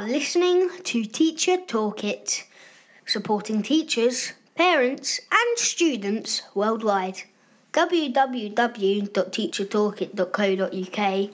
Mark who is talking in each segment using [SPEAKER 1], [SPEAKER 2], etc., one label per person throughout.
[SPEAKER 1] are listening to Teacher Toolkit, supporting teachers, parents, and students worldwide. www.teachertoolkit.co.uk.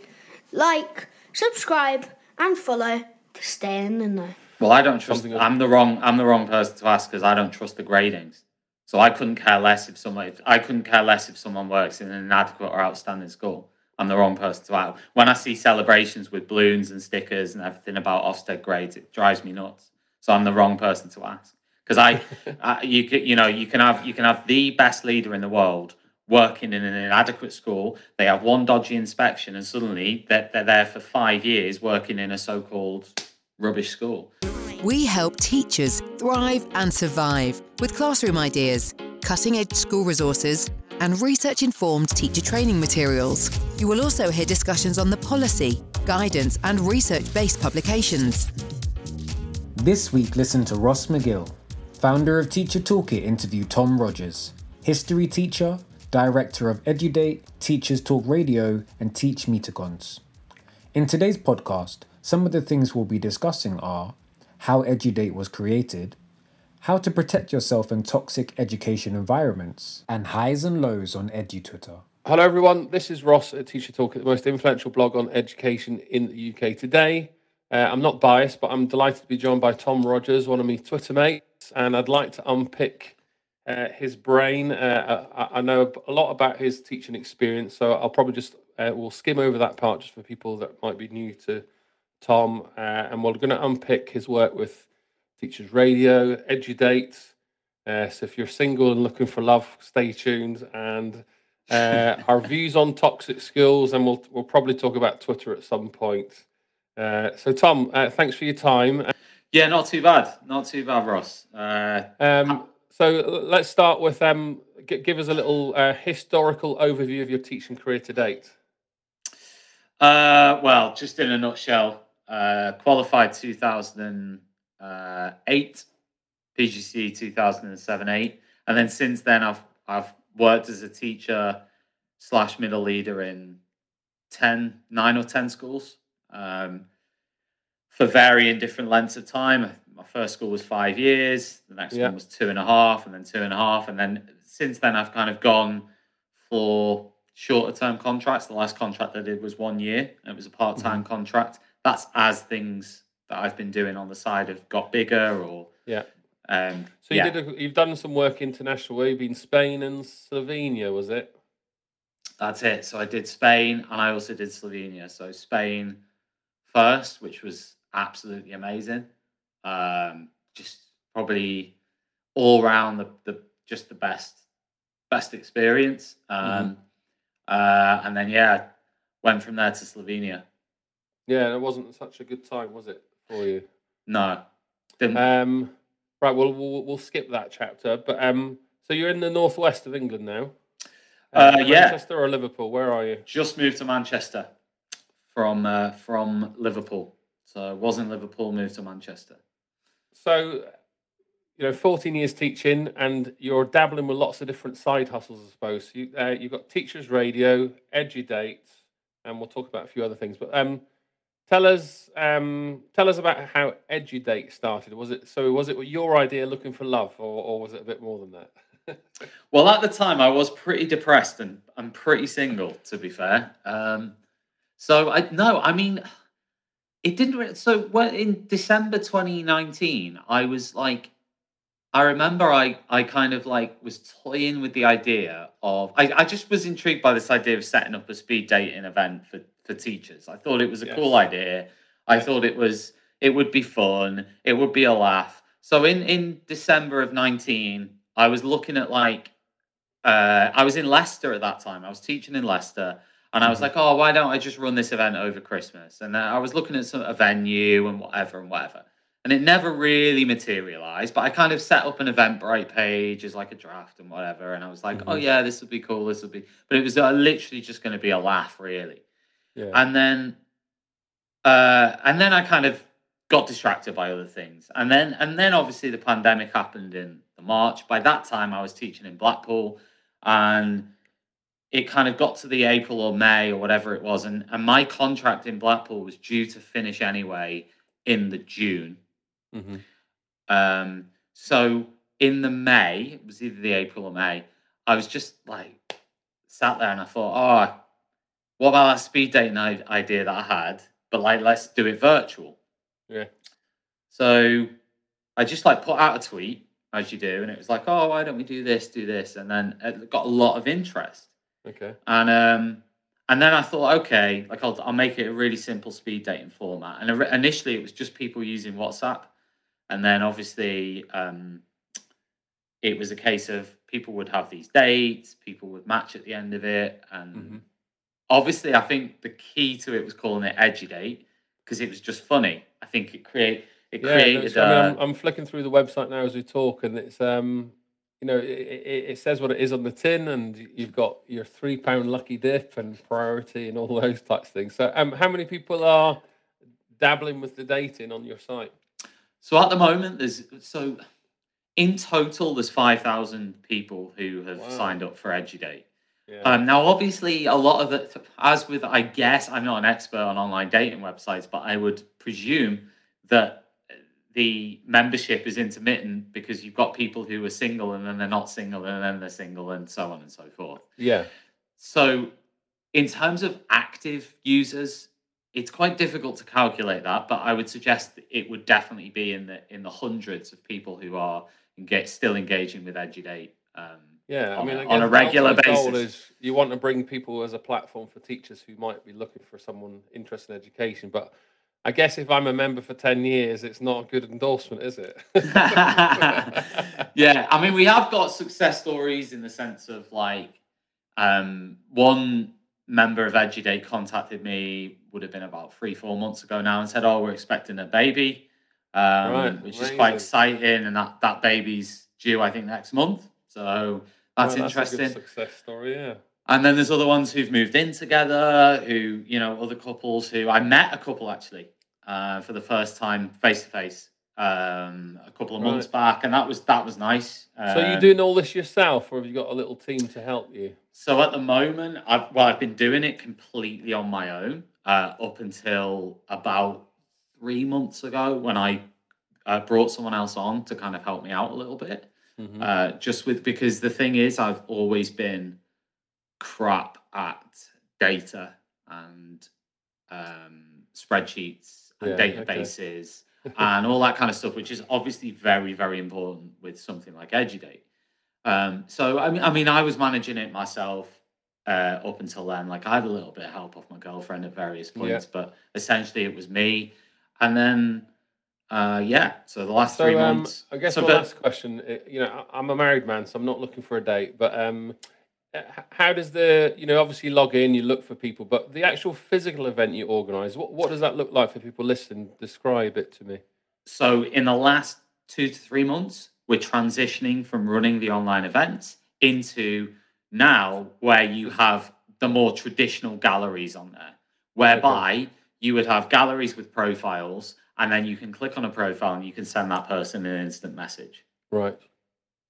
[SPEAKER 1] Like, subscribe, and follow to stay in the know.
[SPEAKER 2] Well, I don't trust. I'm the wrong. I'm the wrong person to ask because I don't trust the gradings. So I couldn't care less if someone. I couldn't care less if someone works in an inadequate or outstanding school. I'm the wrong person to ask. When I see celebrations with balloons and stickers and everything about Ofsted grades, it drives me nuts. So I'm the wrong person to ask because I, I, you can, you know, you can have you can have the best leader in the world working in an inadequate school. They have one dodgy inspection, and suddenly they're, they're there for five years working in a so-called rubbish school.
[SPEAKER 3] We help teachers thrive and survive with classroom ideas, cutting edge school resources, and research informed teacher training materials. You will also hear discussions on the policy, guidance, and research based publications.
[SPEAKER 4] This week, listen to Ross McGill, founder of Teacher Toolkit, interview Tom Rogers, history teacher, director of EduDate, Teachers Talk Radio, and Teach Metacons. In today's podcast, some of the things we'll be discussing are how EduDate was created, how to protect yourself in toxic education environments, and highs and lows on EduTwitter.
[SPEAKER 5] Hello, everyone. This is Ross at Teacher Toolkit, the most influential blog on education in the UK today. Uh, I'm not biased, but I'm delighted to be joined by Tom Rogers, one of my Twitter mates, and I'd like to unpick uh, his brain. Uh, I, I know a lot about his teaching experience, so I'll probably just uh, we'll skim over that part just for people that might be new to Tom, uh, and we're going to unpick his work with Teachers Radio, EduDate. Uh, so if you're single and looking for love, stay tuned. And uh, our views on toxic skills, and we'll we'll probably talk about Twitter at some point. Uh, so Tom, uh, thanks for your time.
[SPEAKER 2] Yeah, not too bad. Not too bad, Ross. Uh,
[SPEAKER 5] Um, so let's start with um, g- give us a little uh, historical overview of your teaching career to date.
[SPEAKER 2] uh, well, just in a nutshell, uh, eight, PGCE 2007 8, and then since then I've I've worked as a teacher slash middle leader in 10, nine or ten schools um, for varying different lengths of time. My first school was five years, the next
[SPEAKER 5] Yeah.
[SPEAKER 2] one was two and a half, and then two and a half, and then since then I've kind of gone for shorter term contracts. The last contract I did was one year, and it was a part time contract. That's as things that I've been doing on the side have got bigger, or
[SPEAKER 5] Yeah.
[SPEAKER 2] um,
[SPEAKER 5] So you
[SPEAKER 2] yeah.
[SPEAKER 5] did a, you've done some work internationally. You've been Spain and Slovenia, was it?
[SPEAKER 2] That's it. So I did Spain and I also did Slovenia. So Spain first, which was absolutely amazing. Um, just probably all round the, the just the best best experience. Um, uh, and then yeah, went from there to Slovenia.
[SPEAKER 5] Yeah, it wasn't such a good time, was it for you?
[SPEAKER 2] No, didn't.
[SPEAKER 5] Um, right. Well, we'll we'll skip that chapter. But um, so you're in the northwest of England now.
[SPEAKER 2] Uh, yeah.
[SPEAKER 5] Manchester or Liverpool? Where are you?
[SPEAKER 2] just moved to Manchester from uh, from Liverpool. So was in Liverpool, moved to Manchester.
[SPEAKER 5] So, you know, 14 years teaching, and you're dabbling with lots of different side hustles, I suppose. You uh, you've got Teachers Radio, EduDate, and we'll talk about a few other things. But um, tell us um, tell us about how EduDate started. Was it so? Was it your idea, looking for love, or, or was it a bit more than that?
[SPEAKER 2] Well, at the time, I was pretty depressed and I'm pretty single, to be fair. Um, so I no, I mean, it didn't. Really, so when in December 2019, I was like, I remember I I kind of like was toying with the idea of I, I just was intrigued by this idea of setting up a speed dating event for for teachers. I thought it was a cool idea. I thought it was it would be fun. It would be a laugh. So in in December of 19, I was looking at like uh, I was in Leicester at that time. I was teaching in Leicester, and I was like, "Oh, why don't I just run this event over Christmas?" And uh, I was looking at some a venue and whatever and whatever, and it never really materialized. But I kind of set up an Eventbrite page as like a draft and whatever, and I was like, "Oh yeah, this would be cool. This would be," but it was uh, literally just going to be a laugh, really.
[SPEAKER 5] Yeah.
[SPEAKER 2] And then, uh, and then I kind of got distracted by other things, and then and then obviously the pandemic happened in the March. By that time, I was teaching in Blackpool, and it kind of got to the April or May or whatever it was, and and my contract in Blackpool was due to finish anyway in the June.
[SPEAKER 5] hmm
[SPEAKER 2] Um, so in the May, it was either the April or May, I was just like sat there and I thought, oh, what about that speed dating idea that I had? But like, let's do it virtual.
[SPEAKER 5] Yeah.
[SPEAKER 2] So I just like put out a tweet as you do, and it was like, oh, why don't we do this, do this, and then it got a lot of interest.
[SPEAKER 5] Okay.
[SPEAKER 2] And um, and then I thought, okay, like I'll, I'll make it a really simple speed dating format. And initially, it was just people using WhatsApp, and then obviously, um, it was a case of people would have these dates, people would match at the end of it, and
[SPEAKER 5] Mhm.
[SPEAKER 2] Obviously, I think the key to it was calling it EduDate because it was just funny. I think it create it
[SPEAKER 5] Yeah, no,
[SPEAKER 2] created.
[SPEAKER 5] so, I mean, I'm,
[SPEAKER 2] uh,
[SPEAKER 5] I'm flicking through the website now as we talk, and it's um, you know, it, it, it says what it is on the tin, and you've got your three pound lucky dip and priority and all those types of things. So, um, how many people are dabbling with the dating on your site?
[SPEAKER 2] So at the moment, there's so in total there's five thousand people who have
[SPEAKER 5] Wow.
[SPEAKER 2] signed up for EduDate.
[SPEAKER 5] Yeah.
[SPEAKER 2] Um, now, obviously, a lot of it, as with I guess I'm not an expert on online dating websites, but I would presume that the membership is intermittent because you've got people who are single and then they're not single and then they're single and so on and so forth.
[SPEAKER 5] yeah.
[SPEAKER 2] So, in terms of active users, it's quite difficult to calculate that, but I would suggest that it would definitely be in the in the hundreds of people who are engage, still engaging with EduDate. Um,
[SPEAKER 5] Yeah, I
[SPEAKER 2] on
[SPEAKER 5] mean, I
[SPEAKER 2] on a regular basis.
[SPEAKER 5] is you want to bring people as a platform for teachers who might be looking for someone interested in education. But I guess if I'm a member for ten years, it's not a good endorsement, is it?
[SPEAKER 2] yeah, I mean, we have got success stories in the sense of like um, one member of EduDate contacted me would have been about three, four months ago now and said, "Oh, we're expecting a baby," um,
[SPEAKER 5] Right,
[SPEAKER 2] which is quite exciting, and that that baby's due, I think, next month. So that's
[SPEAKER 5] Well,
[SPEAKER 2] interesting.
[SPEAKER 5] success story, yeah.
[SPEAKER 2] And then there's other ones who've moved in together, who, you know, other couples who I met a couple actually uh, for the first time face to face um, a couple of months back, and that was that was nice.
[SPEAKER 5] So you
[SPEAKER 2] Um,
[SPEAKER 5] doing all this yourself, or have you got a little team to help you?
[SPEAKER 2] So at the moment, I've well, I've been doing it completely on my own uh, up until about three months ago when I uh, brought someone else on to kind of help me out a little bit.
[SPEAKER 5] Mhm.
[SPEAKER 2] uh, just with because the thing is I've always been crap at data and um, spreadsheets and
[SPEAKER 5] Yeah, okay.
[SPEAKER 2] databases and all that kind of stuff, which is obviously very very important with something like EduDate. Um, so I mean, I mean, I was managing it myself uh, up until then. Like I had a little bit of help off my girlfriend at various
[SPEAKER 5] Yeah.
[SPEAKER 2] points, but essentially it was me. And then, uh, yeah. So the last three
[SPEAKER 5] um,
[SPEAKER 2] months.
[SPEAKER 5] I guess
[SPEAKER 2] so
[SPEAKER 5] my
[SPEAKER 2] but-
[SPEAKER 5] last question, uh, you know, I'm a married man, so I'm not looking for a date. But um, uh, how does the, you know, obviously log in, you look for people, but the actual physical event you organise, what what does that look like for people listening? Describe it to me.
[SPEAKER 2] So in the last two to three months, we're transitioning from running the online events into now where you have the more traditional galleries on there, whereby you would have galleries with profiles, and then you can click on a profile and you can send that person an instant message.
[SPEAKER 5] Right.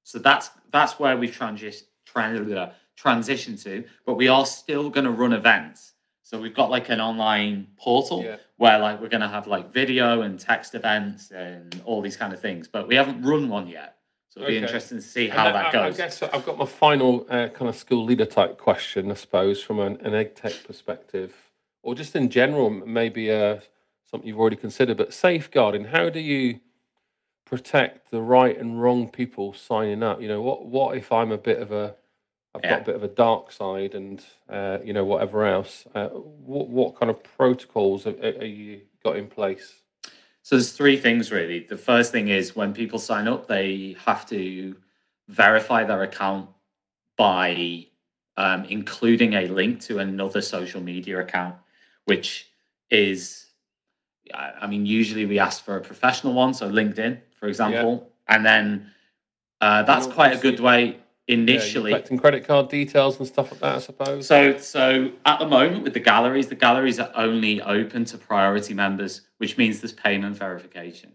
[SPEAKER 2] So that's that's where we've transi- tran- transitioned to, but we are still going to run events. So we've got like an online portal
[SPEAKER 5] Yeah.
[SPEAKER 2] where like we're going to have like video and text events and all these kind of things, but we haven't run one yet. So it'll be interesting to see how that
[SPEAKER 5] I, I
[SPEAKER 2] goes.
[SPEAKER 5] guess I've got my final uh, kind of school leader type question, I suppose, from an, an ed tech perspective, or just in general, maybe uh, something you've already considered. But safeguarding, how do you protect the right and wrong people signing up? You know, what what if I'm a bit of a I've got a bit of a dark side and uh, you know whatever else. Uh, what what kind of protocols have, are you got in place?
[SPEAKER 2] So there's three things really. The first thing is when people sign up, they have to verify their account by um, including a link to another social media account, which is, I I mean, usually we ask for a professional one, so LinkedIn, for example, and then uh, that's quite a good way
[SPEAKER 5] Yeah,
[SPEAKER 2] initially.
[SPEAKER 5] collecting credit card details and stuff like that, I suppose.
[SPEAKER 2] So, so at the moment with the galleries, the galleries are only open to priority members, which means there's payment verification,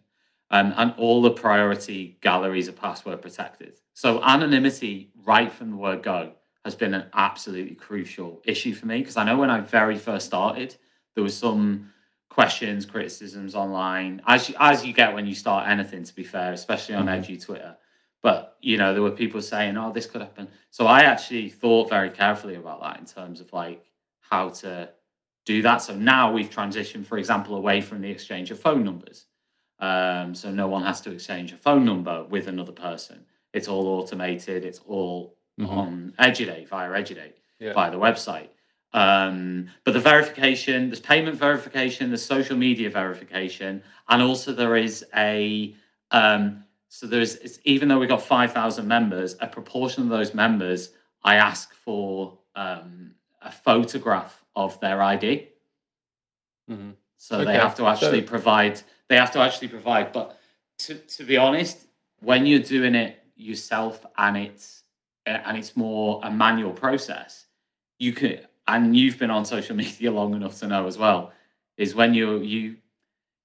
[SPEAKER 2] um, and all the priority galleries are password protected. So anonymity, right from the word go, has been an absolutely crucial issue for me because I know when I very first started, there was some questions, criticisms online, as you, as you get when you start anything. To be fair, especially on
[SPEAKER 5] Mhm.
[SPEAKER 2] Edu Twitter. But you know, there were people saying, "Oh, this could happen." So I actually thought very carefully about that in terms of like how to do that. So now we've transitioned, for example, away from the exchange of phone numbers. Um, so no one has to exchange a phone number with another person. It's all automated. It's all
[SPEAKER 5] Mhm.
[SPEAKER 2] on EduDate via EduDate
[SPEAKER 5] Yeah.
[SPEAKER 2] via the website. Um, but the verification, there's payment verification, there's social media verification, and also there is a um, so there's it's, even though we've got five thousand members, a proportion of those members I ask for um, a photograph of their ID.
[SPEAKER 5] Mhm.
[SPEAKER 2] So they have to actually
[SPEAKER 5] so-
[SPEAKER 2] provide. They have to actually provide. But to to be honest, when you're doing it yourself and it's and it's more a manual process, you could. And you've been on social media long enough to know as well. Is when you you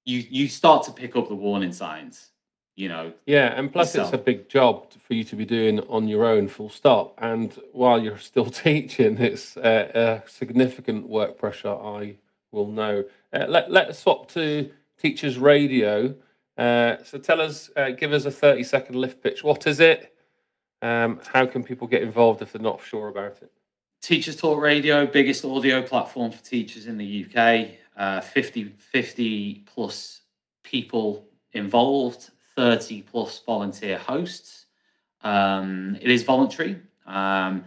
[SPEAKER 2] you you start to pick up the warning signs. You know,
[SPEAKER 5] Yeah, and plus it's a big job for you to be doing on your own, full stop. And while you're still teaching, it's uh, a significant work pressure. I will know. Uh, let Let's swap to teachers radio. Uh, so tell us, uh, give us a thirty second lift pitch. What is it? Um, how can people get involved if they're not sure about it?
[SPEAKER 2] Teachers Talk Radio, biggest audio platform for teachers in the UK. Uh, 50, 50 plus people involved, 30 plus volunteer hosts. Um, it is voluntary. Um,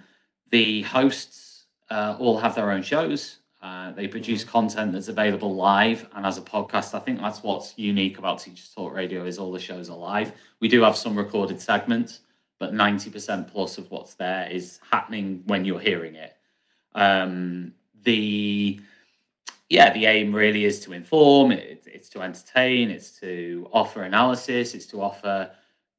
[SPEAKER 2] the hosts uh, all have their own shows. Uh, they produce content that's available live and as a podcast. I think that's what's unique about Teachers Talk Radio is all the shows are live. We do have some recorded segments, but 90% plus of what's there is happening when you're hearing it. Um, the yeah, the aim really is to inform, it, it's to entertain, it's to offer analysis, it's to offer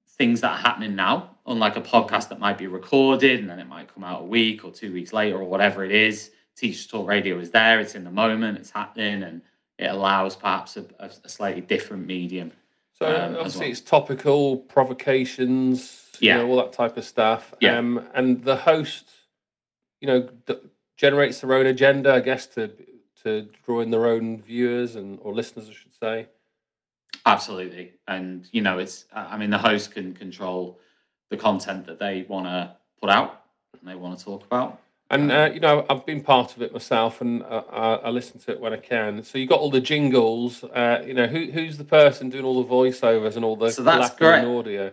[SPEAKER 2] things that are happening now, unlike a podcast that might be recorded and then it might come out a week or two weeks later or whatever it is. Teachers Talk Radio is there, it's in the moment, it's happening, and it allows perhaps a, a slightly different medium.
[SPEAKER 5] So
[SPEAKER 2] Um,
[SPEAKER 5] obviously
[SPEAKER 2] well.
[SPEAKER 5] it's topical provocations,
[SPEAKER 2] Yeah.
[SPEAKER 5] you know, all that type of stuff.
[SPEAKER 2] Yeah.
[SPEAKER 5] Um, and the host, you know, d- generates their own agenda, I guess, to to draw in their own viewers and or listeners, I should say.
[SPEAKER 2] Absolutely. And, you know, it's, I mean, the host can control the content that they want to put out and they want to talk about.
[SPEAKER 5] And uh, you know, I've been part of it myself, and uh, I, I listen to it when I can. So you got all the jingles. Uh, you know, who who's the person doing all the voiceovers and all the
[SPEAKER 2] So that's great.
[SPEAKER 5] audio?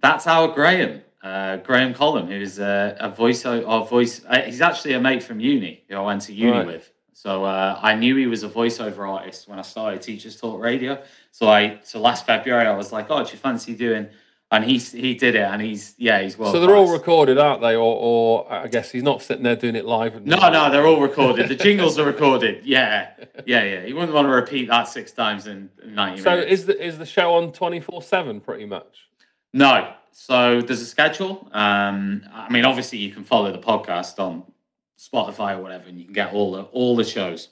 [SPEAKER 2] That's our Graham, uh, Graham Collum, who's a, a voice, or voice. Uh, he's actually a mate from uni who I went to uni
[SPEAKER 5] Right.
[SPEAKER 2] with. So uh, I knew he was a voiceover artist when I started Teachers Talk Radio. So I, so last February, I was like, "Oh, do you fancy doing?" And he he did it, and he's yeah, he's well.
[SPEAKER 5] so they're all recorded, aren't they? Or, or I guess he's not sitting there doing it live.
[SPEAKER 2] No, no, they're all recorded. The jingles are recorded. Yeah, yeah, yeah. You wouldn't want to repeat that six times in ninety
[SPEAKER 5] So
[SPEAKER 2] minutes.
[SPEAKER 5] is the is the show on twenty four seven pretty much?
[SPEAKER 2] No. So there's a schedule. Um, I mean, obviously you can follow the podcast on Spotify or whatever, and you can get all the all the shows.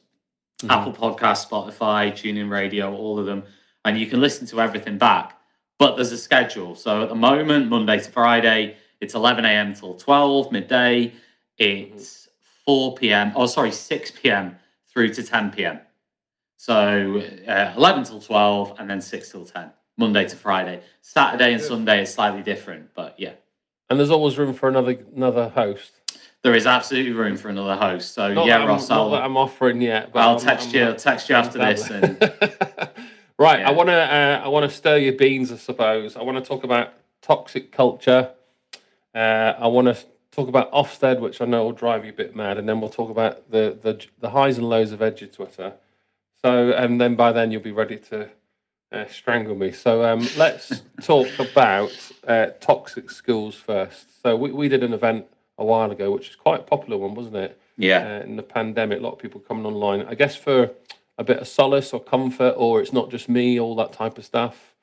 [SPEAKER 2] Apple Podcast, Spotify, TuneIn Radio, all of them, and you can listen to everything back. But there's a schedule. So at the moment, Monday to Friday, it's 11 a.m. till 12 midday. It's 4 p.m. Oh, sorry, 6 p.m. through to 10 p.m. So uh, 11 till 12, and then 6 till 10. Monday to Friday. Saturday and Sunday is slightly different, but yeah,
[SPEAKER 5] And there's always room for another another host.
[SPEAKER 2] there is absolutely room for another host. So
[SPEAKER 5] Not
[SPEAKER 2] yeah,
[SPEAKER 5] I'm,
[SPEAKER 2] Ross,
[SPEAKER 5] not
[SPEAKER 2] I'll,
[SPEAKER 5] that I'm offering yet. But
[SPEAKER 2] I'll
[SPEAKER 5] I'm-
[SPEAKER 2] text
[SPEAKER 5] I'm-
[SPEAKER 2] you. I'll text you after this, and
[SPEAKER 5] right,
[SPEAKER 2] Yeah.
[SPEAKER 5] I want to uh, I want to stir your beans, I suppose. I want to talk about toxic culture. Uh, I want to talk about Ofsted, which I know will drive you a bit mad, and then we'll talk about the the, the highs and lows of Edu Twitter. So, and then by then you'll be ready to uh, strangle me. So um, let's talk about uh, toxic schools first. So we, we did an event a while ago, which is quite a popular one, wasn't it?
[SPEAKER 2] yeah,
[SPEAKER 5] uh, in the pandemic, a lot of people coming online. I guess for a bit of solace or comfort, or it's not just me, all that type of stuff.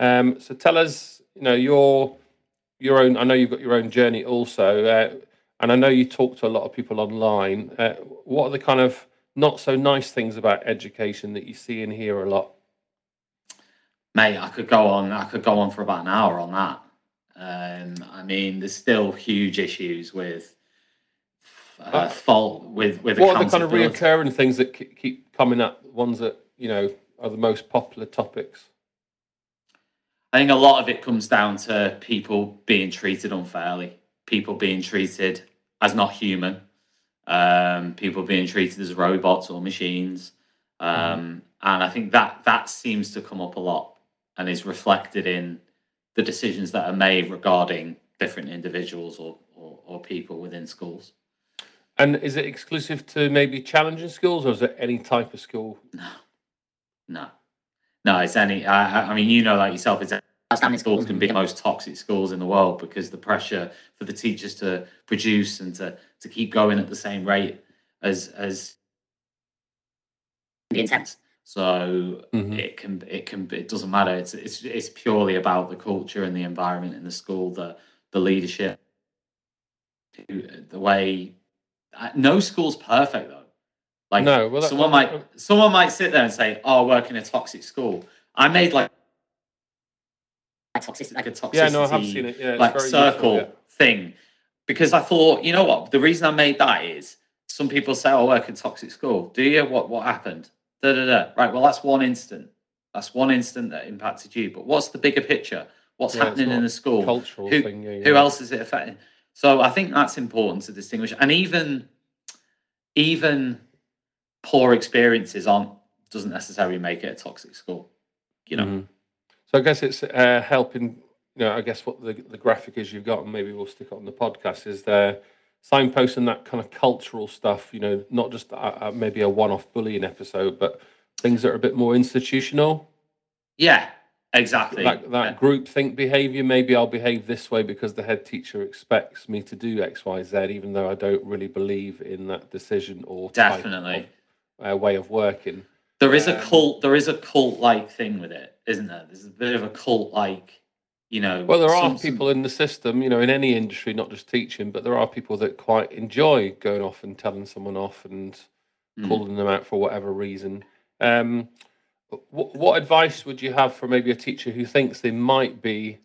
[SPEAKER 5] Um, so tell us, you know, your your own. I know you've got your own journey also, uh, and I know you talk to a lot of people online. Uh, what are the kind of not so nice things about education that you see and hear a lot?
[SPEAKER 2] mate, I could go on. I could go on for about an hour on that. Um, I mean, there's still huge issues with uh, fault with with
[SPEAKER 5] What are the kind of reoccurring things that keep coming up? Ones that you know are the most popular topics?
[SPEAKER 2] I think a lot of it comes down to people being treated unfairly, people being treated as not human, um, people being treated as robots or machines, um, and I think that that seems to come up a lot and is reflected in the decisions that are made regarding different individuals or, or, or people within schools.
[SPEAKER 5] And is it exclusive to maybe challenging schools, or is it any type of school?
[SPEAKER 2] No, no, no. It's any. I, I mean, you know, like yourself, it's outstanding schools can be the most toxic schools in the world because the pressure for the teachers to produce and to to keep going at the same rate as as intense. So mm-hmm. it can it can it doesn't matter. It's it's it's purely about the culture and the environment in the school, the the leadership, the way. No school's perfect though. Like no, well, someone might someone might sit there and say, "Oh, I work in a toxic school." I made like a toxicity, like a toxicity,
[SPEAKER 5] yeah, no, I have seen it. Yeah,
[SPEAKER 2] like circle useful, yeah. thing, because I thought, you know what? The reason I made that is some people say, "Oh, I work in toxic school." Do you? What what happened? Da, da, da. Right. Well, that's one instant. That's one instant that impacted you. But what's the bigger picture? What's yeah, happening in the school?
[SPEAKER 5] Cultural
[SPEAKER 2] who,
[SPEAKER 5] thing. Yeah,
[SPEAKER 2] who else is it affecting? So I think that's important to distinguish. And even even poor experiences aren't doesn't necessarily make it a toxic school. You know. Mm-hmm.
[SPEAKER 5] So I guess it's uh, helping. You know, I guess what the the graphic is you've got, and maybe we'll stick it on the podcast. Is there signposting that kind of cultural stuff? You know, not just a, a, maybe a one-off bullying episode, but things that are a bit more institutional.
[SPEAKER 2] Yeah, exactly.
[SPEAKER 5] That, that
[SPEAKER 2] yeah.
[SPEAKER 5] group think behavior. Maybe I'll behave this way because the head teacher expects me to do X, Y, Z, even though I don't really believe in that decision or
[SPEAKER 2] definitely
[SPEAKER 5] of, uh, way of working.
[SPEAKER 2] There is um, a cult. There is a cult-like thing with it, isn't there? There's a bit of a cult-like you know
[SPEAKER 5] well there are people in the system you know in any industry not just teaching but there are people that quite enjoy going off and telling someone off and mm. calling them out for whatever reason um, what, what advice would you have for maybe a teacher who thinks they might be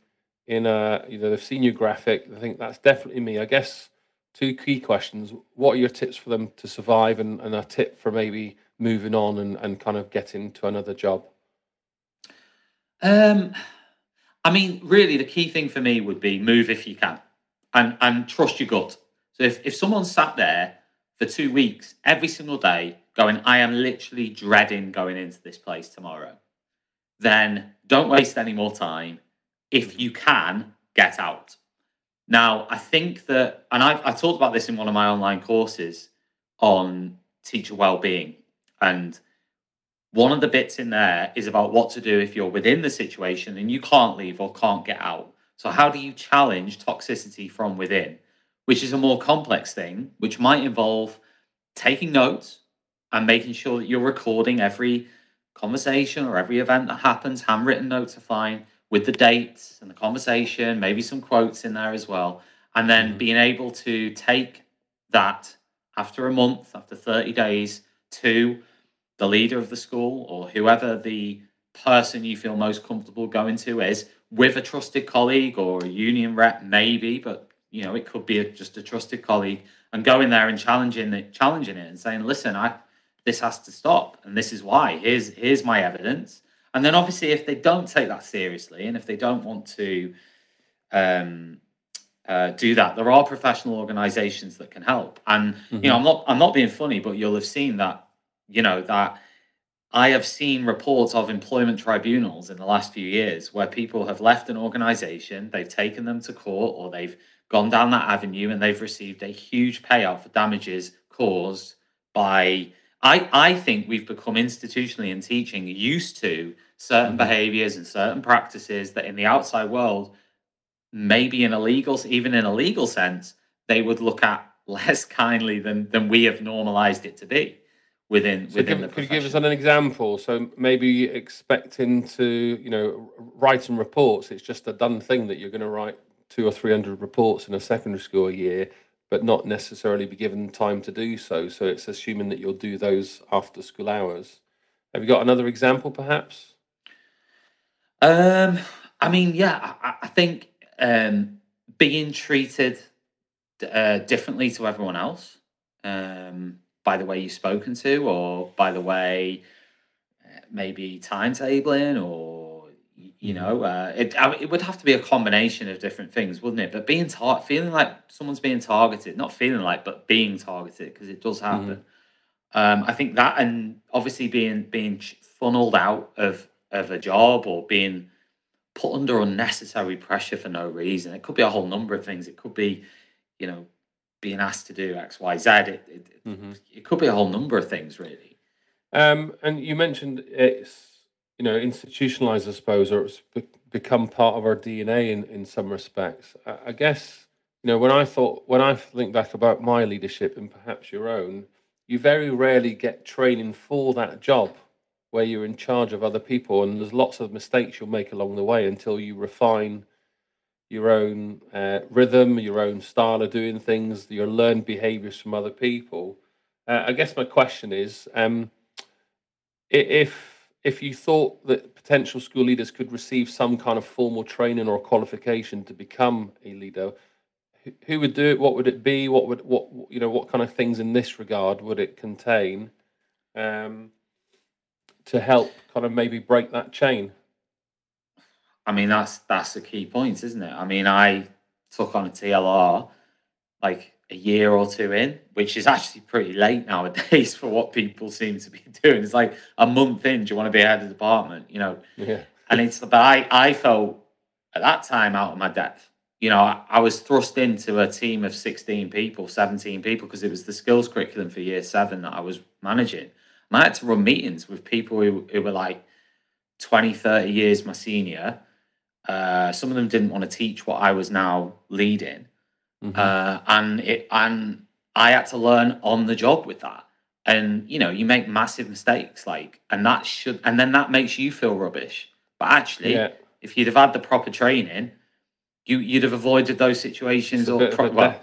[SPEAKER 5] in a you know they've seen your graphic they think that's definitely me? I guess two key questions. What are your tips for them to survive and, and a tip for maybe moving on and, and kind of getting to another job?
[SPEAKER 2] Um I mean, really, the key thing for me would be move if you can, and and trust your gut. So if if someone sat there for two weeks every single day going, I am literally dreading going into this place tomorrow, then don't waste any more time. If you can, get out. Now, I think that, and I've, I talked about this in one of my online courses on teacher well-being, and one of the bits in there is about what to do if you're within the situation and you can't leave or can't get out. So, how do you challenge toxicity from within, which is a more complex thing, which might involve taking notes and making sure that you're recording every conversation or every event that happens. Handwritten notes are fine with the dates and the conversation, maybe some quotes in there as well. And then mm-hmm. being able to take that after a month, after 30 days, to the leader of the school or whoever the person you feel most comfortable going to is with a trusted colleague or a union rep maybe but you know it could be a, just a trusted colleague and going there and challenging it challenging it and saying listen i this has to stop and this is why. Here's here's my evidence. And then obviously if they don't take that seriously and if they don't want to um, uh, do that there are professional organizations that can help. And mm-hmm. you know i'm not i'm not being funny but you'll have seen that you know that I have seen reports of employment tribunals in the last few years where people have left an organization, they've taken them to court, or they've gone down that avenue and they've received a huge payout for damages caused by. I, I think we've become institutionally in teaching used to certain mm-hmm. behaviors and certain practices that in the outside world, maybe in a legal, even in a legal sense, they would look at less kindly than, than we have normalized it to be within so within
[SPEAKER 5] give,
[SPEAKER 2] the
[SPEAKER 5] could you give us an example so maybe expecting to you know writing reports it's just a done thing that you're going to write two or three hundred reports in a secondary school a year but not necessarily be given time to do so. So it's assuming that you'll do those after school hours. Have you got another example perhaps?
[SPEAKER 2] Um i mean yeah i, I think um being treated uh, differently to everyone else um by the way you've spoken to or by the way maybe timetabling or you know uh, it I- it would have to be a combination of different things wouldn't it? But being tar- feeling like someone's being targeted not feeling like but being targeted because it does happen. Um, I think that and obviously being being funneled out of of a job or being put under unnecessary pressure for no reason. It could be a whole number of things. It could be you know being asked to do X Y Z. It, it,
[SPEAKER 5] Mhm.
[SPEAKER 2] it could be a whole number of things really.
[SPEAKER 5] Um, and you mentioned it's you know institutionalized, I suppose, or it's be- become part of our DNA in in some respects. I, I guess you know when I thought when I think back about my leadership and perhaps your own, you very rarely get training for that job where you're in charge of other people, and there's lots of mistakes you'll make along the way until you refine your own uh, rhythm, your own style of doing things, your learned behaviors from other people. Uh, I guess my question is. Um, if if you thought that potential school leaders could receive some kind of formal training or qualification to become a leader, who, would do it? What would it be? What would what you know? What kind of things in this regard would it contain um, to help kind of maybe break that chain?
[SPEAKER 2] I mean, that's that's a key point, isn't it? I mean, I took on a TLR like a year or two in, which is actually pretty late nowadays for what people seem to be doing. It's like a month in, do you want to be head of department? You know,
[SPEAKER 5] Yeah,
[SPEAKER 2] and it's but I I felt at that time out of my depth. You know, I, I was thrust into a team of 16 people, 17 people, because it was the skills curriculum for year seven that I was managing. And I had to run meetings with people who, who were like 20, 30 years my senior. Uh, some of them didn't want to teach what I was now leading.
[SPEAKER 5] Mhm.
[SPEAKER 2] Uh, and it and I had to learn on the job with that. And you know, you make massive mistakes, like, and that should, and then that makes you feel rubbish. But actually,
[SPEAKER 5] yeah.
[SPEAKER 2] if you'd have had the proper training, you you'd have avoided those situations.
[SPEAKER 5] It's
[SPEAKER 2] Or pro- well,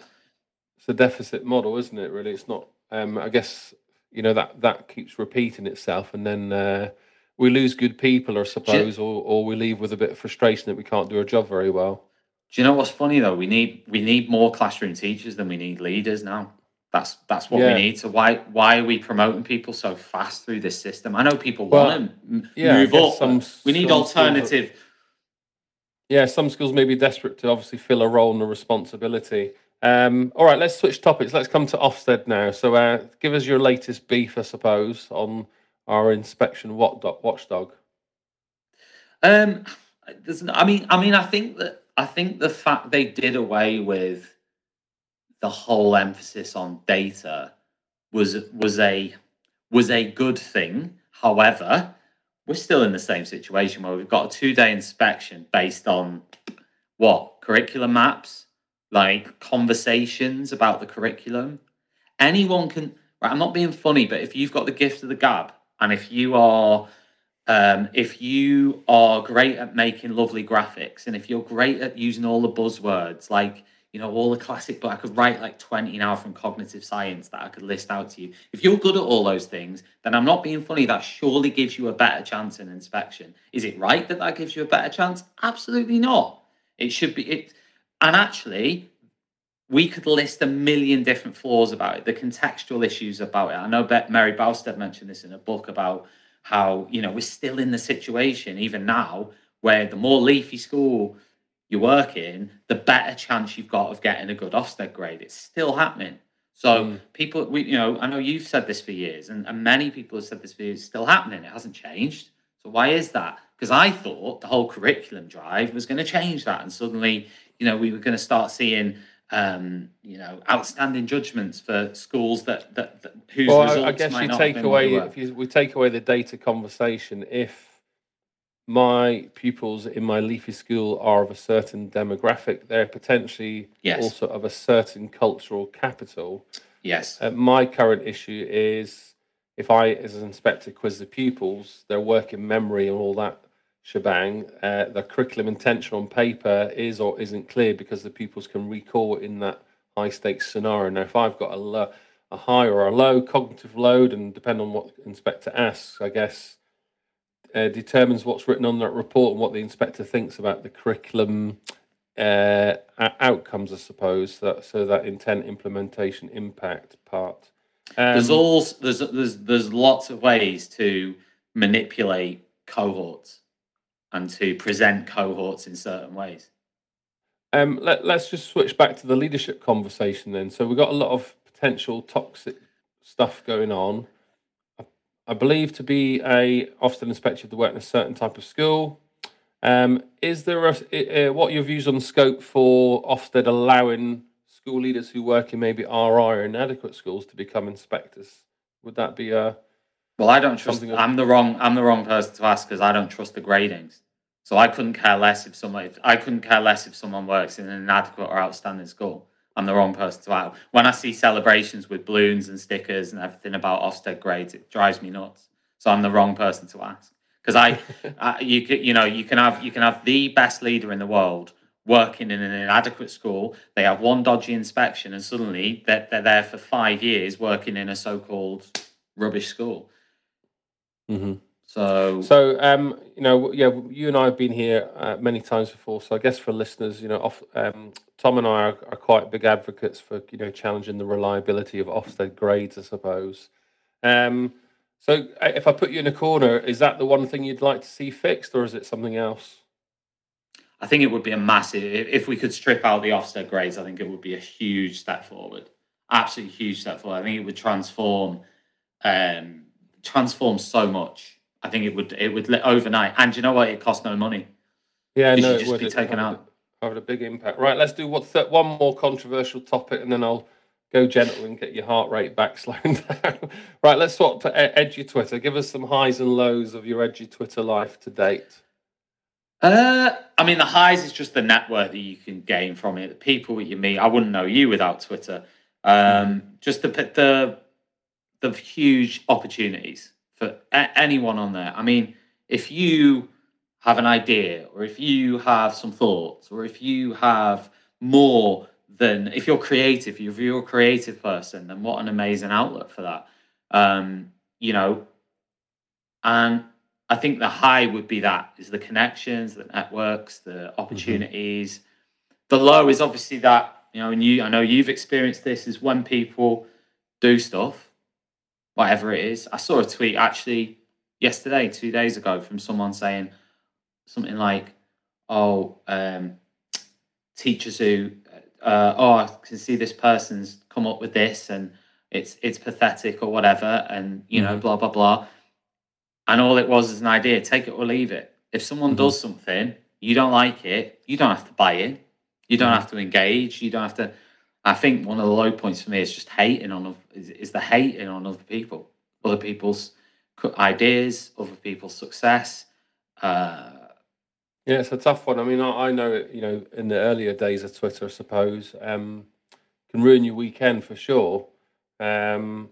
[SPEAKER 5] it's a deficit model, isn't it? Really, it's not. Um, I guess you know that that keeps repeating itself, and then uh, we lose good people, I suppose, or or we leave with a bit of frustration that we can't do our job very well.
[SPEAKER 2] Do you know what's funny though? We need we need more classroom teachers than we need leaders now. That's that's what
[SPEAKER 5] Yeah.
[SPEAKER 2] we need. So why why are we promoting people so fast through this system? I know people
[SPEAKER 5] Well,
[SPEAKER 2] want to
[SPEAKER 5] yeah,
[SPEAKER 2] move up.
[SPEAKER 5] some
[SPEAKER 2] we need
[SPEAKER 5] schools are-
[SPEAKER 2] alternative.
[SPEAKER 5] Yeah, some schools may be desperate to obviously fill a role and a responsibility. Um, all right, let's switch topics. Let's come to Ofsted now. So, uh, give us your latest beef, I suppose, on our inspection watchdog. watchdog.
[SPEAKER 2] Um, there's, I mean, I mean, I think that I think the fact they did away with the whole emphasis on data was was a was a good thing. However, we're still in the same situation where we've got a two day inspection based on what curriculum maps, like conversations about the curriculum. Anyone can. Right, I'm not being funny, but if you've got the gift of the gab, and if you are um, if you are great at making lovely graphics and if you're great at using all the buzzwords like you know all the classic but i could write like 20 now from cognitive science that i could list out to you. If you're good at all those things then i'm not being funny that surely gives you a better chance in inspection. Is it right that that gives you a better chance? Absolutely not. It should be it and actually we could list a million different flaws about it the contextual issues about it. I know mary Bowstead mentioned this in a book about how you know we're still in the situation even now where the more leafy school you work in, the better chance you've got of getting a good Ofsted grade. It's still happening. So
[SPEAKER 5] Mm.
[SPEAKER 2] people, we you know, I know you've said this for years, and, and many people have said this for years. It's still happening. It hasn't changed. So why is that? Because I thought the whole curriculum drive was going to change that, and suddenly, you know, we were going to start seeing. Um, you know, outstanding judgments for schools that that, that whose
[SPEAKER 5] Well,
[SPEAKER 2] results
[SPEAKER 5] I, guess
[SPEAKER 2] might
[SPEAKER 5] you
[SPEAKER 2] not
[SPEAKER 5] take
[SPEAKER 2] have been what they
[SPEAKER 5] away if you, we take away the data conversation. If my pupils in my leafy school are of a certain demographic, they're potentially
[SPEAKER 2] Yes.
[SPEAKER 5] also of a certain cultural capital.
[SPEAKER 2] Yes,
[SPEAKER 5] Uh, my current issue is if I, as an inspector, quiz the pupils, their working memory and all that shebang, uh, the curriculum intention on paper is or isn't clear because the pupils can recall in that high stakes scenario. Now, if I've got a, lo- a high or a low cognitive load, and depend on what the inspector asks, I guess, uh, determines what's written on that report and what the inspector thinks about the curriculum uh, outcomes, I suppose. That, so that intent, implementation, impact part. Um,
[SPEAKER 2] there's all there's there's there's lots of ways to manipulate cohorts and to present cohorts in certain ways.
[SPEAKER 5] Um, let, let's just switch back to the leadership conversation then. So we've got a lot of potential toxic stuff going on. I, I believe to be a Ofsted inspector the work in a certain type of school. Um, is there a, uh, what your views on scope for Ofsted allowing school leaders who work in maybe RI or inadequate schools to become inspectors? Would that be a
[SPEAKER 2] Well, I don't trust.
[SPEAKER 5] Something
[SPEAKER 2] I'm the wrong. I'm the wrong person to ask because I don't trust the gradings. So I couldn't care less if someone. If, I couldn't care less if someone works in an inadequate or outstanding school. I'm the wrong person to ask. When I see celebrations with balloons and stickers and everything about Ofsted grades, it drives me nuts. So I'm the wrong person to ask because I, I, you can, you know, you can have you can have the best leader in the world working in an inadequate school. They have one dodgy inspection, and suddenly they're, they're there for five years working in a so-called rubbish school.
[SPEAKER 5] Mm-hmm.
[SPEAKER 2] So,
[SPEAKER 5] So, um, you know, yeah, you and I have been here uh, many times before. So, I guess for listeners, you know, off, um, Tom and I are, are quite big advocates for you know challenging the reliability of Ofsted grades, I suppose. Um, so, uh, if I put you in a corner, is that the one thing you'd like to see fixed, or is it something else?
[SPEAKER 2] I think it would be a massive if, if we could strip out the Ofsted grades. I think it would be a huge step forward, absolutely huge step forward. I think it would transform, um, transform so much. I think it would it would let overnight, and you know what? It costs no money.
[SPEAKER 5] Yeah, no, it
[SPEAKER 2] just
[SPEAKER 5] would
[SPEAKER 2] be taken out.
[SPEAKER 5] Have a big impact. Right, let's do what th- one more controversial topic, and then I'll go gentle and get your heart rate back slowing down. right, let's swap to EduTwitter. Give us some highs and lows of your EduTwitter life to date.
[SPEAKER 2] Uh, I mean, the highs is just the network that you can gain from it. The people that you meet. I wouldn't know you without Twitter. Um, just the the the huge opportunities for a- anyone on there. I mean, if you have an idea, or if you have some thoughts, or if you have more than if you're creative, if you're a creative person, then what an amazing outlet for that. Um, you know, and I think the high would be that is the connections, the networks, the opportunities. The low is obviously that you know, and you I know you've experienced this is when people do stuff, whatever it is. I saw a tweet actually yesterday, two days ago, from someone saying something like, "Oh, um, teachers who, uh, oh, I can see this person's come up with this, and it's it's pathetic or whatever, and you know,
[SPEAKER 5] Mhm.
[SPEAKER 2] blah blah blah." And all it was is an idea. Take it or leave it. If someone
[SPEAKER 5] Mhm.
[SPEAKER 2] does something, you don't like it, you don't have to buy it. You don't
[SPEAKER 5] Mhm.
[SPEAKER 2] have to engage. You don't have to. I think one of the low points for me is just hating on is, is the hating on other people, other people's ideas, other people's success. Uh,
[SPEAKER 5] Yeah, it's a tough one. I mean, I, I know, it, you know, in the earlier days of Twitter, I suppose, um, can ruin your weekend for sure. Um,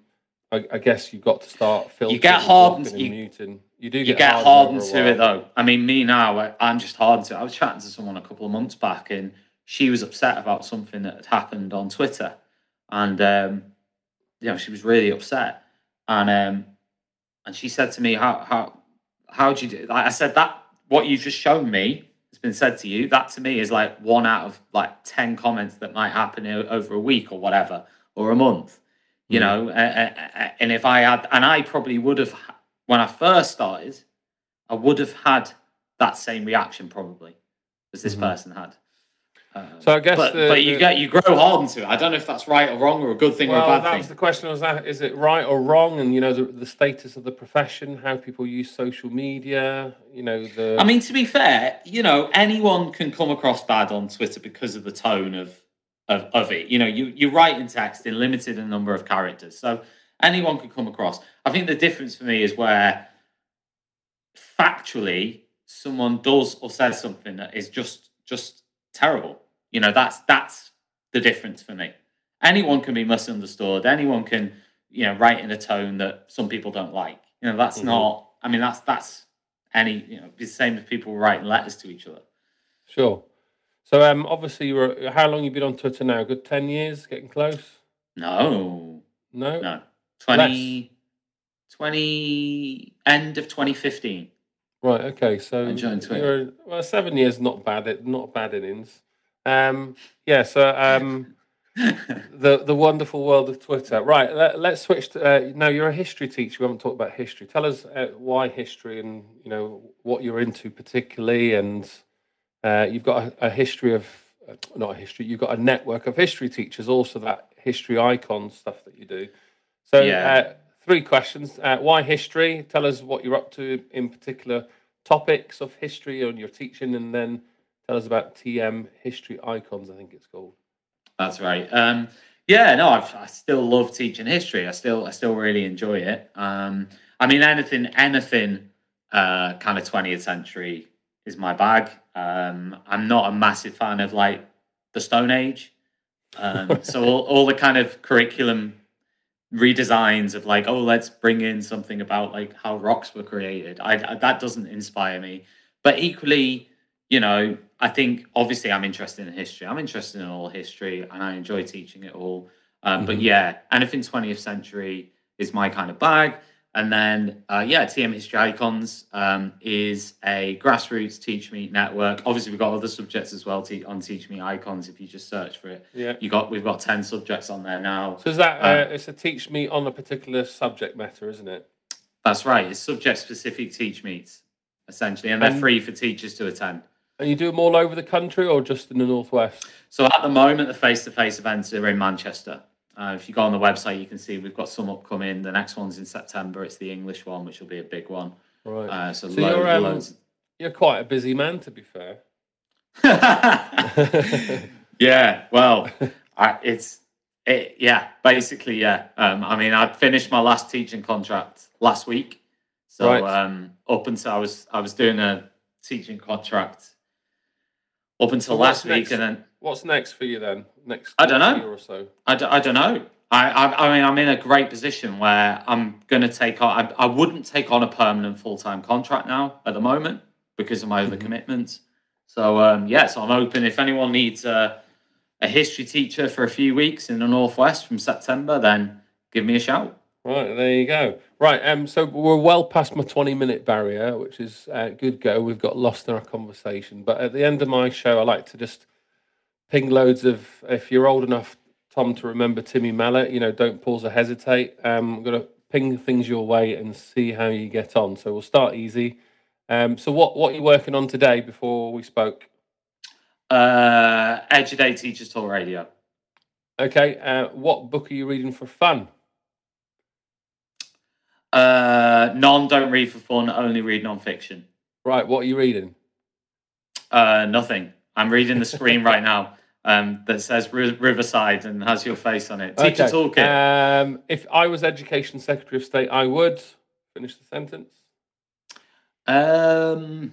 [SPEAKER 5] I, I guess you've got to start filtering.
[SPEAKER 2] get hardened- you-
[SPEAKER 5] muting. You do
[SPEAKER 2] you
[SPEAKER 5] get,
[SPEAKER 2] get
[SPEAKER 5] hardened
[SPEAKER 2] hardened to it though. I mean, me now, I, I'm just hardened to it. I was chatting to someone a couple of months back, and she was upset about something that had happened on Twitter, and um, you know, she was really upset, and um, and she said to me, "How how how do you do?" Like I said that what you've just shown me has been said to you. That to me is like one out of like ten comments that might happen over a week or whatever or a month. You
[SPEAKER 5] Mm.
[SPEAKER 2] know, and if I had, and I probably would have when I first started, I would have had that same reaction probably as this
[SPEAKER 5] Mhm.
[SPEAKER 2] person had. Um,
[SPEAKER 5] So I guess
[SPEAKER 2] but,
[SPEAKER 5] the-
[SPEAKER 2] but you
[SPEAKER 5] the-
[SPEAKER 2] get you grow hardened to it. I don't know if that's right or wrong or a good thing or a bad
[SPEAKER 5] that
[SPEAKER 2] thing.
[SPEAKER 5] was the question. Was that is it right or wrong? And you know, the, the status of the profession, how people use social media. You know, the.
[SPEAKER 2] I mean, to be fair, you know, anyone can come across bad on Twitter because of the tone of of, of it. You know, you you write in text in limited number of characters, so anyone can come across. I think the difference for me is where factually someone does or says something that is just just terrible. You know, that's that's the difference for me. Anyone can be misunderstood. Anyone can, you know, write in a tone that some people don't like. You know, that's
[SPEAKER 5] Mhm.
[SPEAKER 2] not. I mean, that's that's any. You know, the same as people writing letters to each other.
[SPEAKER 5] Sure. So um, obviously, you're how long you been on Twitter now? Good ten years, getting close.
[SPEAKER 2] No,
[SPEAKER 5] No.
[SPEAKER 2] no, 20, 20 end of twenty fifteen.
[SPEAKER 5] Right. Okay. So
[SPEAKER 2] I joined Twitter.
[SPEAKER 5] well, seven years, not bad. It not bad innings. Um, yeah. So um, the the wonderful world of Twitter. Right, let, us switch to uh, now. You're a history teacher. We haven't talked about history. Tell us uh, why history, and you know what you're into particularly, and uh, you've got a, a history of uh, not a history. You've got a network of history teachers. Also, that history icon stuff that you do. So,
[SPEAKER 2] Yeah.
[SPEAKER 5] uh, three questions. Uh, why history? Tell us what you're up to in particular topics of history and your teaching, and then tell us about TM history icons. I think it's called.
[SPEAKER 2] That's right. Um, yeah, no, I've, I still love teaching history. I still, I still really enjoy it. Um, I mean, anything, anything, uh, kind of twentieth century is my bag. Um, I'm not a massive fan of like the Stone Age. Um, so all, all the kind of curriculum redesigns of like, oh, let's bring in something about like how rocks were created. I, I that doesn't inspire me. But equally, you know, I think obviously I'm interested in history. I'm interested in all history, and I enjoy teaching it all. Um, But
[SPEAKER 5] Mhm.
[SPEAKER 2] yeah, anything 20th century is my kind of bag. And then, uh, yeah, TM History Icons um, is a grassroots Teach Me network. Obviously, we've got other subjects as well te- on Teach Me Icons. If you just search for it,
[SPEAKER 5] Yeah.
[SPEAKER 2] you got we've got ten subjects on there now.
[SPEAKER 5] So is that
[SPEAKER 2] Uh,
[SPEAKER 5] uh, it's a teach me on a particular subject matter, isn't it?
[SPEAKER 2] That's right. It's subject specific Teach Meets essentially, and they're
[SPEAKER 5] And-
[SPEAKER 2] free for teachers to attend.
[SPEAKER 5] And you do them all over the country or just in the northwest?
[SPEAKER 2] So at the moment, the face-to-face events are in Manchester. Uh, if you go on the website, you can see we've got some upcoming. The next one's in September. It's the English one, which will be a big one.
[SPEAKER 5] Right.
[SPEAKER 2] Uh, so,
[SPEAKER 5] So
[SPEAKER 2] lo-
[SPEAKER 5] you're, um,
[SPEAKER 2] loads.
[SPEAKER 5] You're quite a busy man, to be fair.
[SPEAKER 2] yeah, well, I, it's it, yeah, basically yeah. Um, I mean, I finished my last teaching contract last week, so
[SPEAKER 5] Right.
[SPEAKER 2] um, up until I was I was doing a teaching contract up until
[SPEAKER 5] So
[SPEAKER 2] last week,
[SPEAKER 5] next?
[SPEAKER 2] and then
[SPEAKER 5] What's next for you then? Next
[SPEAKER 2] I don't know.
[SPEAKER 5] year or so.
[SPEAKER 2] I, d- I don't know. I, I I mean I'm in a great position where I'm going to take on. I, I wouldn't take on a permanent full time contract now at the moment because of my other
[SPEAKER 5] Mhm.
[SPEAKER 2] commitments. So um, yeah, so I'm open. If anyone needs a, a history teacher for a few weeks in the northwest from September, then give me a shout.
[SPEAKER 5] Right, there you go. Right, um, so we're well past my 20 minute barrier, which is a good go. We've got lost in our conversation. But at the end of my show, I like to just ping loads of, if you're old enough, Tom, to remember Timmy Mallett, you know, don't pause or hesitate. Um, I'm going to ping things your way and see how you get on. So we'll start easy. Um, so what, what are you working on today before we spoke?
[SPEAKER 2] Uh, EduDate Teachers Talk Radio.
[SPEAKER 5] Okay, uh, what book are you reading for fun?
[SPEAKER 2] Uh, none don't read for fun. Only read non-fiction.
[SPEAKER 5] Right, what are you reading?
[SPEAKER 2] Uh, nothing. I'm reading the screen right now um, that says Ri- Riverside and has your face on it. Teacher
[SPEAKER 5] Okay,
[SPEAKER 2] Toolkit.
[SPEAKER 5] Um, if I was Education Secretary of State, I would finish the sentence.
[SPEAKER 2] Um,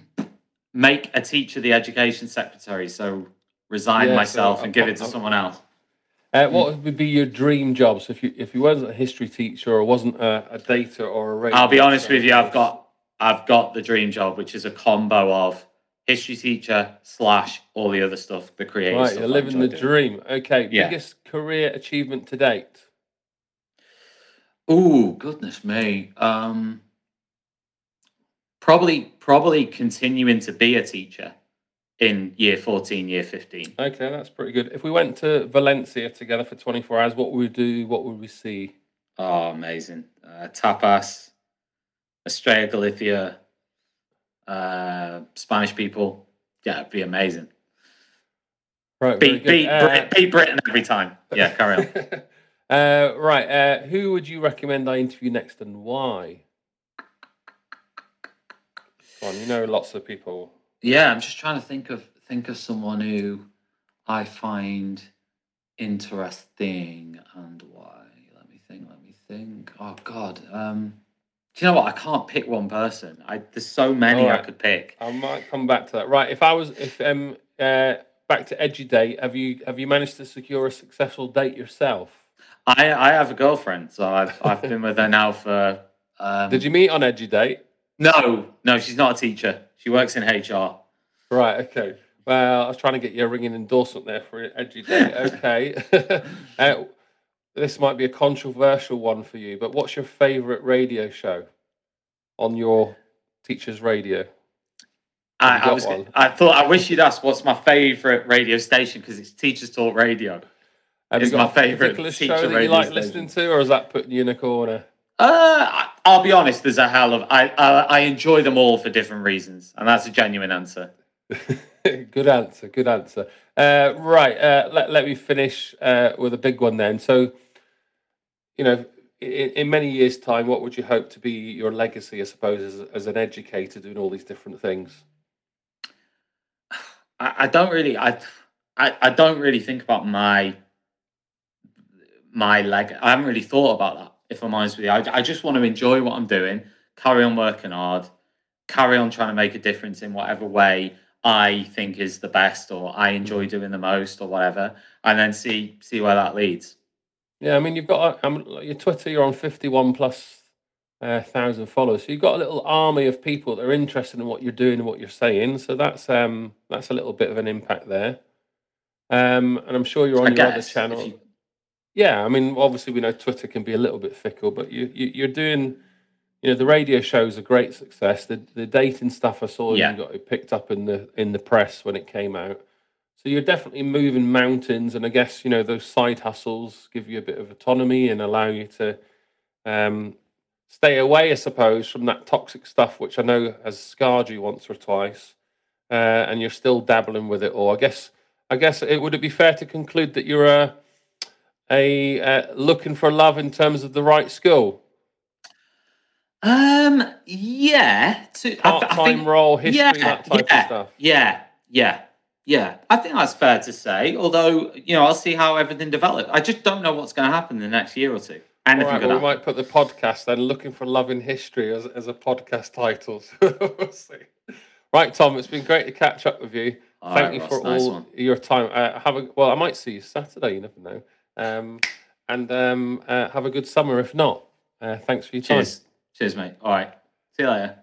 [SPEAKER 2] make a teacher the education secretary. So resign
[SPEAKER 5] Yeah, so
[SPEAKER 2] myself and
[SPEAKER 5] I'll-
[SPEAKER 2] give it to
[SPEAKER 5] I'll-
[SPEAKER 2] someone else.
[SPEAKER 5] Uh, what would be your dream job? So if you if you wasn't a history teacher or wasn't a, a data or a radio
[SPEAKER 2] I'll be honest with you. I've got I've got the dream job, which is a combo of history teacher slash all the other stuff, the creative
[SPEAKER 5] right.
[SPEAKER 2] stuff.
[SPEAKER 5] You're living the
[SPEAKER 2] doing.
[SPEAKER 5] dream. Okay,
[SPEAKER 2] Yeah.
[SPEAKER 5] biggest career achievement to date.
[SPEAKER 2] Ooh, goodness me. Um, probably probably continuing to be a teacher in year 14, year 15.
[SPEAKER 5] Okay, that's pretty good. If we went to Valencia together for 24 hours, what would we do? What would we see?
[SPEAKER 2] Oh, amazing. Uh, tapas, Estrella Galicia, uh, Spanish people. Yeah, it'd be amazing.
[SPEAKER 5] Right,
[SPEAKER 2] Beat, beat,
[SPEAKER 5] Uh,
[SPEAKER 2] Brit, beat Britain every time. Yeah, carry on.
[SPEAKER 5] uh, right. Uh, who would you recommend I interview next and why? Come on, you know lots of people.
[SPEAKER 2] Yeah, I'm just trying to think of think of someone who I find interesting and why. Let me think. Let me think. Oh God. Um, do you know what? I can't pick one person. I there's so many I could pick.
[SPEAKER 5] I might come back to that. Right. If I was, if um, uh, back to EduDate, have you have you managed to secure a successful date yourself?
[SPEAKER 2] I I have a girlfriend, so I've I've been with her now for. Um,
[SPEAKER 5] Did you meet on EduDate?
[SPEAKER 2] No, no, she's not a teacher. She works in HR.
[SPEAKER 5] Right. Okay. Well, I was trying to get you a ringing endorsement there for EduDate. Okay. uh, this might be a controversial one for you, but what's your favourite radio show on your teacher's radio?
[SPEAKER 2] I,
[SPEAKER 5] you
[SPEAKER 2] I was.
[SPEAKER 5] one?
[SPEAKER 2] I thought. I wish you'd ask what's my favourite radio station because it's Teachers Talk Radio.
[SPEAKER 5] Have
[SPEAKER 2] It's
[SPEAKER 5] you
[SPEAKER 2] my favourite teacher
[SPEAKER 5] show that you
[SPEAKER 2] radio
[SPEAKER 5] like
[SPEAKER 2] station.
[SPEAKER 5] listening to, or is that putting you in a corner?
[SPEAKER 2] Uh, I'll be honest. There's a hell of I, I I enjoy them all for different reasons, and that's a genuine answer.
[SPEAKER 5] good answer. Good answer. Uh, right. Uh, let, let me finish uh, with a big one then. So, you know, in, in many years' time, what would you hope to be your legacy, I suppose, as, as an educator doing all these different things?
[SPEAKER 2] I, I don't really I, I I don't really think about my my leg. I haven't really thought about that. If I'm honest with you, I, I just want to enjoy what I'm doing, carry on working hard, carry on trying to make a difference in whatever way I think is the best or I enjoy doing the most or whatever, and then see see where that leads.
[SPEAKER 5] Yeah, I mean, you've got um, your Twitter. You're on fifty-one plus uh, thousand followers, so you've got a little army of people that are interested in what you're doing and what you're saying. So that's um, that's a little bit of an impact there. Um, and I'm sure you're on
[SPEAKER 2] I
[SPEAKER 5] your other channel.
[SPEAKER 2] you-
[SPEAKER 5] Yeah, I mean, obviously we know Twitter can be a little bit fickle, but you, you you're doing, you know, the radio show's a great success. The the dating stuff I saw
[SPEAKER 2] Yeah.
[SPEAKER 5] you got it picked up in the in the press when it came out. So you're definitely moving mountains, and I guess you know those side hustles give you a bit of autonomy and allow you to um, stay away, I suppose, from that toxic stuff, which I know has scarred you once or twice, uh, and you're still dabbling with it. Or I guess, I guess it would it be fair to conclude that you're a a uh, looking for love in terms of the right school,
[SPEAKER 2] Um. Yeah. To, I th- I
[SPEAKER 5] part-time
[SPEAKER 2] think-
[SPEAKER 5] role, history,
[SPEAKER 2] yeah,
[SPEAKER 5] that type
[SPEAKER 2] yeah,
[SPEAKER 5] of stuff.
[SPEAKER 2] Yeah. Yeah. Yeah. I think that's fair to say. Although you know, I'll see how everything develops. I just don't know what's going to happen in the next year or two. Anything
[SPEAKER 5] right, well, we might put the podcast then, looking for love in history as, as a podcast title. we'll see. Right, Tom, it's been great to catch up with you.
[SPEAKER 2] All
[SPEAKER 5] Thank
[SPEAKER 2] right,
[SPEAKER 5] you
[SPEAKER 2] Ross,
[SPEAKER 5] for
[SPEAKER 2] nice
[SPEAKER 5] all
[SPEAKER 2] one.
[SPEAKER 5] your time. Uh, have a well, I might see you Saturday. You never know. Um, and um, uh, have a good summer. If not, uh, thanks for your time.
[SPEAKER 2] Cheers. Cheers, mate. All right. See you later.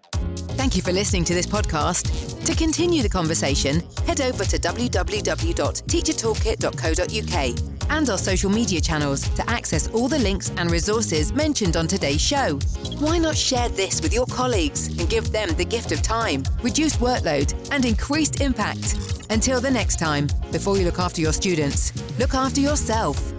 [SPEAKER 3] Thank you for listening to this podcast. To continue the conversation, head over to www.teachertoolkit.co.uk and our social media channels to access all the links and resources mentioned on today's show. Why not share this with your colleagues and give them the gift of time, reduced workload, and increased impact? Until the next time, before you look after your students, look after yourself.